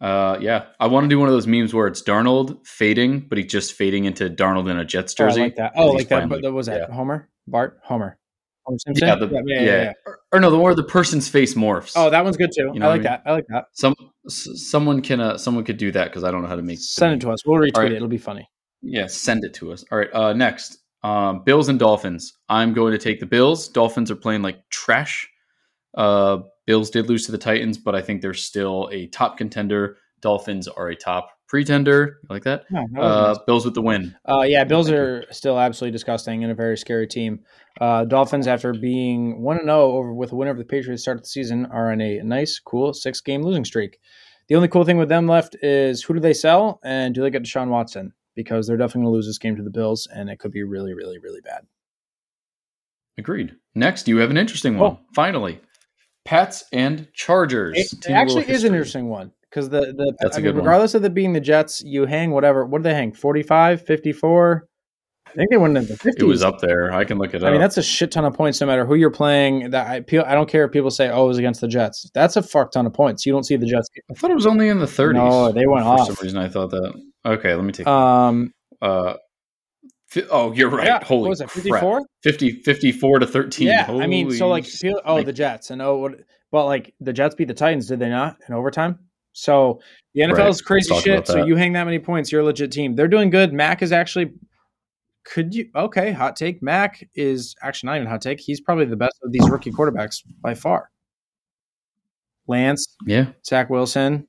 Uh, yeah, I want to do one of those memes where it's Darnold fading, but he's just fading into Darnold in a Jets jersey. Oh, I like that. Oh, like that. But like, was that yeah. Homer? Bart? Homer? Homer Simpson? Yeah, the, yeah, yeah, yeah, yeah. Or, or, no, the more the person's face morphs. Oh, that one's good too. You know I like I mean? that. I like that. Some someone can uh, someone could do that because I don't know how to make. Send it to us. We'll retweet right. it. It'll be funny. Yeah, send it to us. All right. Uh, next, um, Bills and Dolphins. I'm going to take the Bills. Dolphins are playing like trash. Uh, Bills did lose to the Titans, but I think they're still a top contender. Dolphins are a top pretender. You like that? No, that uh, Bills with the win. Uh, yeah, Bills are still absolutely disgusting and a very scary team. Uh, Dolphins, after being one and zero oh over with a win over the Patriots start of the season, are on a nice, cool six game losing streak. The only cool thing with them left is who do they sell and do they get Deshaun Watson? Because they're definitely going to lose this game to the Bills, and it could be really, really, really bad. Agreed. Next, you have an interesting one. Oh. Finally, Pats and Chargers. It, it actually is an interesting one because the the That's I mean, regardless one. of it being the Jets, you hang whatever. What do they hang? 45, 54? I think they went in the 50s. It was up there. I can look it I up. I mean, that's a shit ton of points no matter who you're playing. That I, I don't care if people say, oh, it was against the Jets. That's a fuck ton of points. You don't see the Jets. I thought it was only in the 30s. No, they went For off. For some reason, I thought that. Okay, let me take Um, uh, Oh, you're right. Yeah, Holy what was it? 54? 50, 54 to 13. Yeah. Holy I mean, so like, oh, like, the Jets. And oh, what, but like the Jets beat the Titans, did they not in overtime? So the NFL right. is crazy shit. So you hang that many points, you're a legit team. They're doing good. Mac is actually could you okay, hot take. Mac is actually not even hot take. He's probably the best of these rookie quarterbacks by far. Lance, yeah, Zach Wilson.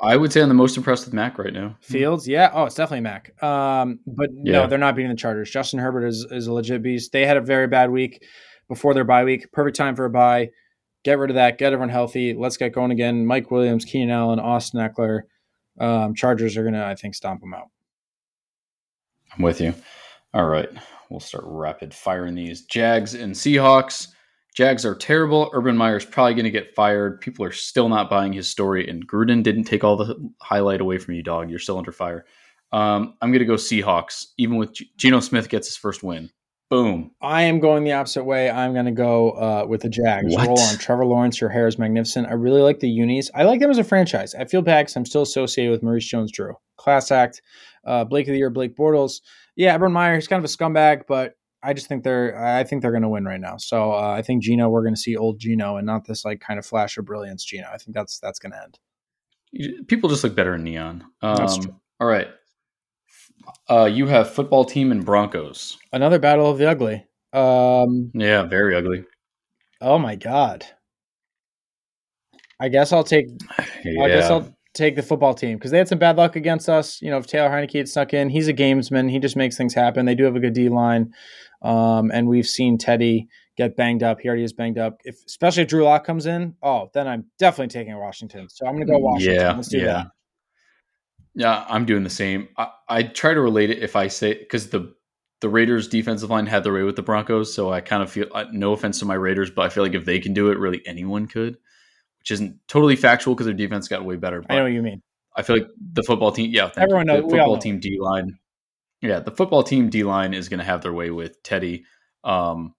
I would say I'm the most impressed with Mac right now. Fields, yeah. Oh, it's definitely Mac. Um, but yeah. no, they're not beating the Chargers. Justin Herbert is, is a legit beast. They had a very bad week before their bye week. Perfect time for a bye get rid of that, get everyone healthy. Let's get going again. Mike Williams, Keenan Allen, Austin Ekeler. Um, Chargers are going to, I think, stomp them out. I'm with you. All right. We'll start rapid firing these. Jags and Seahawks. Jags are terrible. Urban Meyer's probably going to get fired. People are still not buying his story, and Gruden didn't take all the highlight away from you, dog. You're still under fire. Um, I'm going to go Seahawks, even with G- Geno Smith gets his first win. Boom. I am going the opposite way. I'm going to go uh, with the Jags. What? Roll on Trevor Lawrence. Your hair is magnificent. I really like the unis. I like them as a franchise. I feel bad because I'm still associated with Maurice Jones-Drew. Class act. Uh, Blake of the year, Blake Bortles. Yeah, Urban Meyer, he's kind of a scumbag, but I just think they're I think they're going to win right now. So uh, I think Geno. we're going to see old Geno and not this like kind of flash of brilliance Geno. I think that's that's going to end. People just look better in neon. Um, all right. Uh, you have football team and Broncos. Another battle of the ugly. Um, yeah, very ugly. Oh my god. I guess I'll take. Yeah. I guess I'll take the football team because they had some bad luck against us. You know, if Taylor Heinicke had snuck in, he's a gamesman. He just makes things happen. They do have a good D line, um, and we've seen Teddy get banged up. He already is banged up. If especially if Drew Lock comes in, oh, then I'm definitely taking Washington. So I'm going to go Washington. Yeah, Let's do yeah. that. Yeah, I'm doing the same. I, I try to relate it if I say because the the Raiders defensive line had their way with the Broncos, so I kind of feel no offense to my Raiders, but I feel like if they can do it, really anyone could which isn't totally factual because their defense got way better. I know what you mean. I feel like the football team, yeah, everyone knows the football team D line. Yeah, the football team D line is going to have their way with Teddy. Um,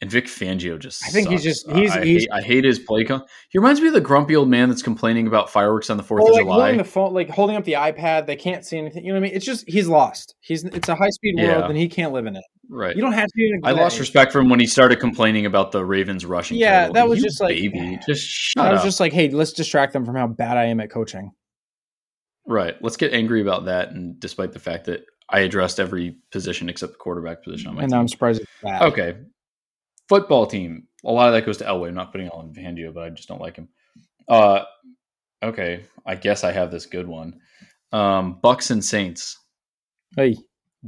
and Vic Fangio just. I think sucks. he's just he's I, he's. Hate, I hate his play. Con- he reminds me of the grumpy old man that's complaining about fireworks on the Fourth well, of like July. Holding the phone, like holding up the iPad, they can't see anything. You know what I mean? It's just he's lost. He's it's a high speed world, and he can't live in it. Right. You don't have to. I lost respect for him when he started complaining about the Ravens rushing. Yeah, title. that was you just like baby. Just shut I was up. just like, hey, let's distract them from how bad I am at coaching. Right. Let's get angry about that, and despite the fact that I addressed every position except the quarterback position on my and team. I'm surprised it's bad. Okay. Football team. A lot of that goes to Elway. I'm not putting it all on Fangio, but I just don't like him. Uh, okay. I guess I have this good one. Um, Bucks and Saints. Hey.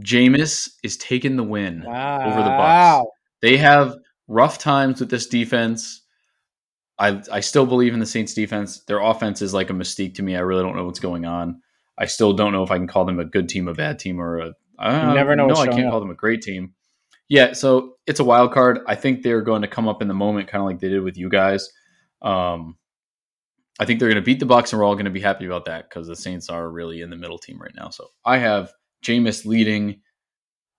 Jameis is taking the win wow. over the Bucks. They have rough times with this defense. I I still believe in the Saints defense. Their offense is like a mystique to me. I really don't know what's going on. I still don't know if I can call them a good team, a bad team, or a I you never know. No, I can't up. call them a great team. Yeah, so it's a wild card. I think they're going to come up in the moment, kind of like they did with you guys. Um, I think they're going to beat the Bucks, and we're all going to be happy about that because the Saints are really in the middle team right now. So I have Jameis leading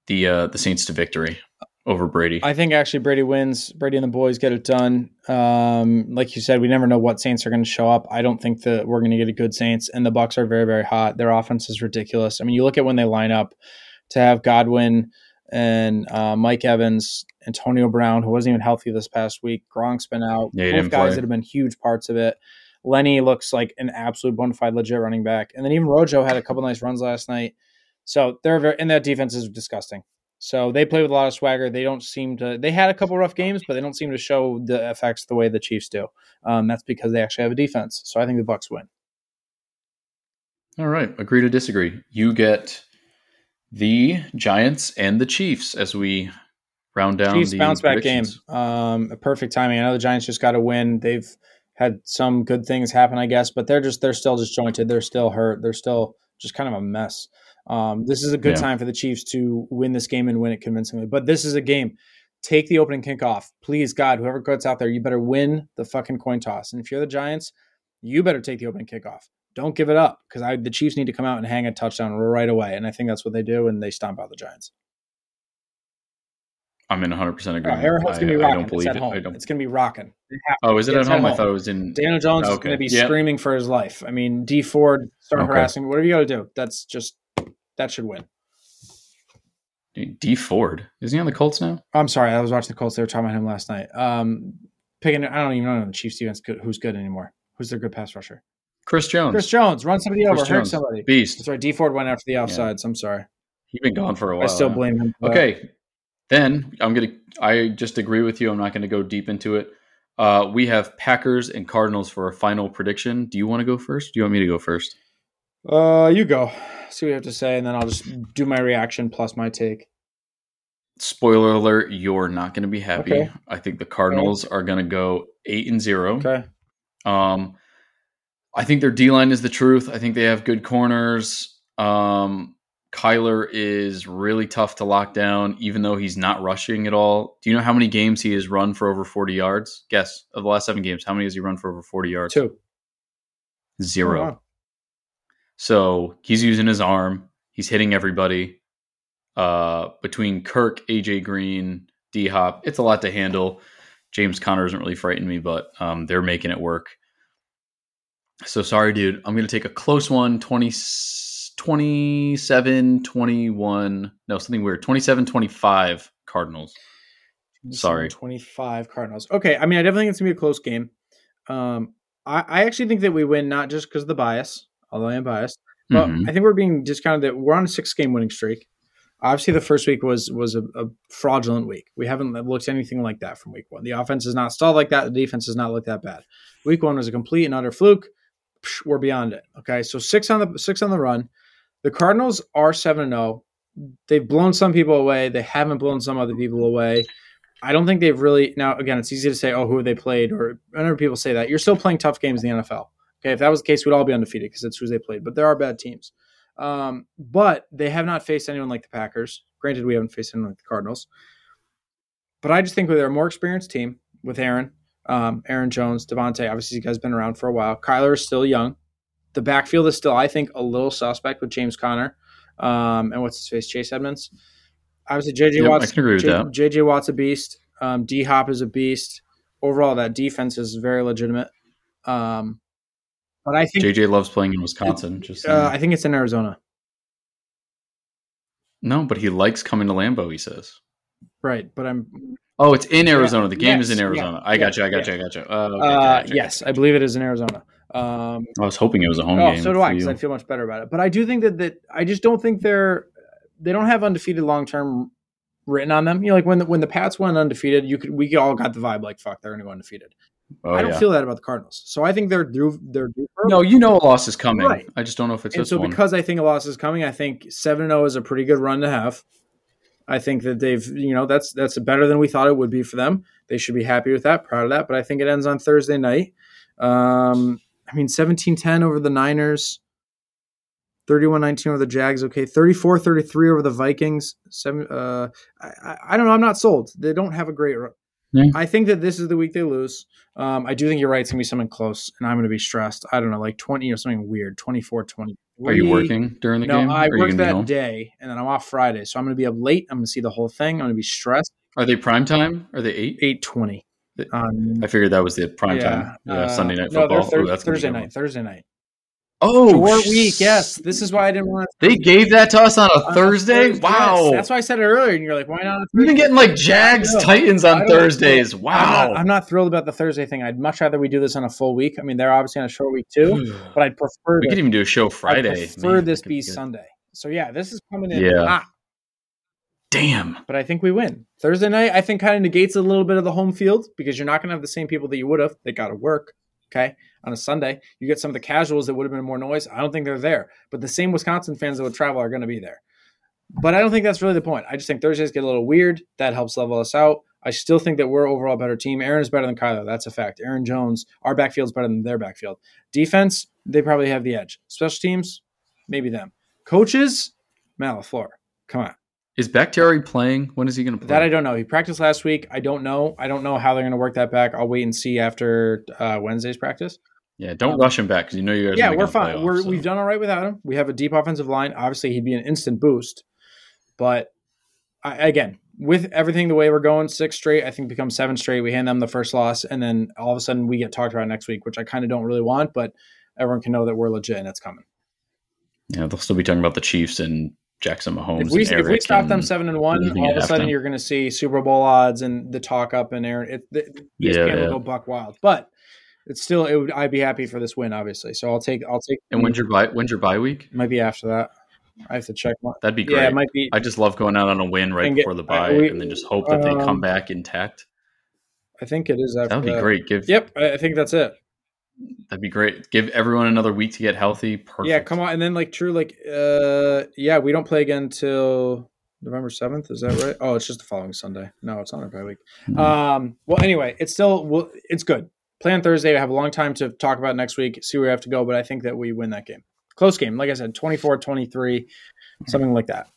the uh, the Saints to victory over Brady. I think actually Brady wins. Brady and the boys get it done. Um, like you said, we never know what Saints are going to show up. I don't think that we're going to get a good Saints, and the Bucks are very very hot. Their offense is ridiculous. I mean, you look at when they line up to have Godwin and uh, Mike Evans, Antonio Brown, who wasn't even healthy this past week. Gronk's been out. Yeah, Both guys play. that have been huge parts of it. Lenny looks like an absolute bona fide legit running back, and then even Rojo had a couple nice runs last night. So they're very, and that defense is disgusting. So they play with a lot of swagger. They don't seem to. They had a couple rough games, but they don't seem to show the effects the way the Chiefs do. Um, that's because they actually have a defense. So I think the Bucks win. All right, agree to disagree. You get the Giants and the Chiefs as we round down Chiefs the bounce back game. Um, a perfect timing. I know the Giants just got a win. They've had some good things happen, I guess, but they're just they're still disjointed. They're still hurt. They're still just kind of a mess. Um, this is a good Yeah. time for the Chiefs to win this game and win it convincingly. But this is a game. Take the opening kickoff, please, God. Whoever gets out there, you better win the fucking coin toss. And if you're the Giants, you better take the opening kickoff. Don't give it up because the Chiefs need to come out and hang a touchdown right away. And I think that's what they do, and they stomp out the Giants. I'm in 100 percent Oh, agreement. Arrowhead's gonna be I, I don't believe it's at it. home. I don't. It's gonna be rocking. Oh, is it Yeah, at home? at I thought it was in. Daniel Jones is Okay. going to be Yeah. screaming for his life. I mean, Dee Ford start Okay. harassing, whatever you got to do. That's just that should win. Dee Ford isn't he on the Colts now? I'm sorry, I was watching the Colts. They were talking about him last night. Um, picking, I don't even know the Chiefs defense good, who's good anymore. Who's their good pass rusher? Chris Jones. Chris Jones, run somebody over, Chris hurt somebody. Beast. That's right. Dee Ford went after the offsides. I'm sorry. He's been gone for a while. I still blame him. that. Okay, then I'm gonna. I just agree with you. I'm not gonna go deep into it. Uh, we have Packers and Cardinals for a final prediction. Do you want to go first? Do you want me to go first? Uh, you go. See what you have to say, and then I'll just do my reaction plus my take. Spoiler alert: You're not going to be happy. Okay. I think the Cardinals are going to go eight and zero. Okay. Um, I think their D line is the truth. I think they have good corners. Um, Kyler is really tough to lock down, even though he's not rushing at all. Do you know how many games he has run for over 40 yards? Guess of the last seven games, how many has he run for over 40 yards? Two. Zero. Oh. So he's using his arm. He's hitting everybody. Uh, between Kirk, AJ Green, D Hop, it's a lot to handle. James Conner doesn't really frighten me, but um, they're making it work. So sorry, dude. I'm going to take a close one 20, 27 21. No, something weird. 27 25 Cardinals. Sorry. 25 Cardinals. Okay. I mean, I definitely think it's going to be a close game. Um, I, I actually think that we win not just because of the bias, although I am biased, but mm-hmm. I think we're being discounted that we're on a six game winning streak. Obviously, the first week was was a, a, fraudulent week. We haven't looked anything like that from week one. The offense is not stalled like that. The defense does not look that bad. Week one was a complete and utter fluke. Psh, we're beyond it. Okay, so six on the six on the run. The Cardinals are seven zero. Oh. They've blown some people away. They haven't blown some other people away. I don't think they've really. Now, again, it's easy to say, "Oh, who have they played?" Or whenever people say that, you're still playing tough games in the NFL. Okay, if that was the case, we'd all be undefeated because it's who they played. But there are bad teams. Um, but they have not faced anyone like the Packers. Granted, we haven't faced anyone like the Cardinals. But I just think they're a more experienced team with Aaron, um, Aaron Jones, Davante. Obviously, these guys been around for a while. Kyler is still young. The backfield is still, I think, a little suspect with James Conner um, and what's his face, Chase Edmonds. Obviously, JJ yep, Watt's JJ Watt's a beast. Um, D Hop is a beast. Overall, that defense is very legitimate. Um, but I think JJ loves playing in Wisconsin. Just uh, I think it's in Arizona. No, but he likes coming to Lambeau. He says. Right, but I'm. Oh, it's in Arizona. The game yes, is in Arizona. Yeah, I got you. I got you. I got you. Uh, okay, uh, yes, I believe it is in Arizona. Um, I was hoping it was a home oh, game. So do I, because I feel much better about it. But I do think that that I just don't think they're they don't have undefeated long term written on them. You know, like when the, when the Pats went undefeated, you could we all got the vibe like fuck they're gonna go undefeated. Oh, I don't yeah. feel that about the Cardinals. So I think they're due. They're due no, you know a loss is coming. Right. I just don't know if it's and so one. because I think a loss is coming. I think seven zero oh is a pretty good run to have. I think that they've you know that's that's better than we thought it would be for them. They should be happy with that, proud of that. But I think it ends on Thursday night. Um, I mean, 17-10 over the Niners. 31-19 over the Jags. Okay, 34-33 over the Vikings. Seven. Uh, I, I don't know. I'm not sold. They don't have a great. Yeah. I think that this is the week they lose. Um, I do think you're right. It's gonna be something close, and I'm gonna be stressed. I don't know, like 20 or something weird. 24, 20. Are you working during the no, game? No, I work that day, and then I'm off Friday, so I'm gonna be up late. I'm gonna see the whole thing. I'm gonna be stressed. Are they prime time? Are they eight? Eight twenty. Um, I figured that was the prime yeah, time. Yeah, uh, Sunday night football. No, thir- Ooh, Thursday night. Thursday night. Oh, short week. Yes, this is why I didn't want. to They gave that to us on a on Thursday. Thursday. Wow, yes, that's why I said it earlier. And you're like, why not? We've been getting like Jags Titans on Thursdays. Wow, I'm not, I'm not, thrilled about the Thursday thing. I'd much rather we do this on a full week. I mean, they're obviously on a short week too, but I'd prefer. We could even do a show Friday. I prefer Man, this be Sunday. So yeah, this is coming in. Yeah. Hot. Damn. But I think we win. Thursday night, I think kind of negates a little bit of the home field because you're not going to have the same people that you would have. They got to work. Okay. On a Sunday, you get some of the casuals that would have been more noise. I don't think they're there, but the same Wisconsin fans that would travel are going to be there. But I don't think that's really the point. I just think Thursdays get a little weird. That helps level us out. I still think that we're overall a better team. Aaron is better than Kyler. That's a fact. Aaron Jones, our backfield's better than their backfield. Defense, they probably have the edge. Special teams, maybe them. Coaches, Matt LaFleur. Come on. Is Bakhtiari playing? When is he going to play? That I don't know. He practiced last week. I don't know. I don't know how they're going to work that back. I'll wait and see after uh, Wednesday's practice. Yeah, don't um, rush him back because you know you guys. Yeah, we're fine. Playoff, we're, so. We've done all right without him. We have a deep offensive line. Obviously, he'd be an instant boost. But I, again, with everything the way we're going, six straight, I think becomes seven straight. We hand them the first loss, and then all of a sudden we get talked about next week, which I kind of don't really want. But everyone can know that we're legit and it's coming. Yeah, they'll still be talking about the Chiefs and Jackson Mahomes. If we, if we stop them seven and one, all of a sudden you're going to see Super Bowl odds and the talk up and Aaron. It, the, yeah, yeah. will go buck wild, but it's still. It would. I'd be happy for this win, obviously. So I'll take. I'll take. And when's your bye? When's your bye week? Might be after that. I have to check. My, That'd be great. Yeah, it might be. I just love going out on a win right before the bye, we, and then just hope that um, they come back intact. I think it is. After That would be that. great. Give. Yep, I think that's it. That'd be great. Give everyone another week to get healthy. Perfect. Yeah, come on. And then like true, like uh yeah, we don't play again till November seventh. Is that right? Oh, it's just the following Sunday. No, it's not our bye week. Mm-hmm. Um. Well, anyway, it's still well, it's good. Play on Thursday. I have a long time to talk about next week. See where we have to go, but I think that we win that game. Close game, like I said, 24-23, something like that.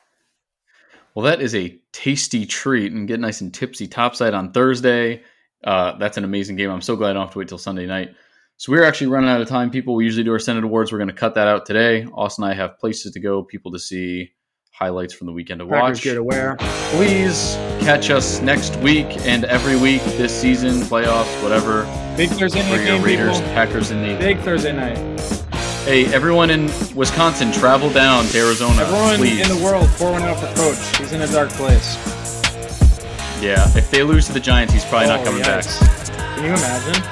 Well, that is a tasty treat and get nice and tipsy topside on Thursday. Uh, that's an amazing game. I'm so glad I don't have to wait till Sunday night. So we're actually running out of time, people. We usually do our Senate Awards. We're going to cut that out today. Austin and I have places to go, people to see, highlights from the weekend to watch. gear to wear. Please catch us next week and every week this season, playoffs, whatever. Big Thursday night game, Raiders, people. Packers, and the Big Thursday night. Hey, everyone in Wisconsin, travel down to Arizona. Everyone please. in the world, pour one out for Coach. He's in a dark place. Yeah, if they lose to the Giants, he's probably oh, not coming yikes. back. Can you imagine?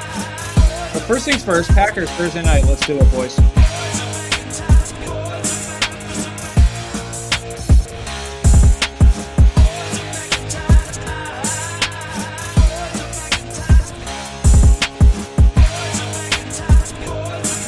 But first things first, Packers Thursday night. Let's do it, boys.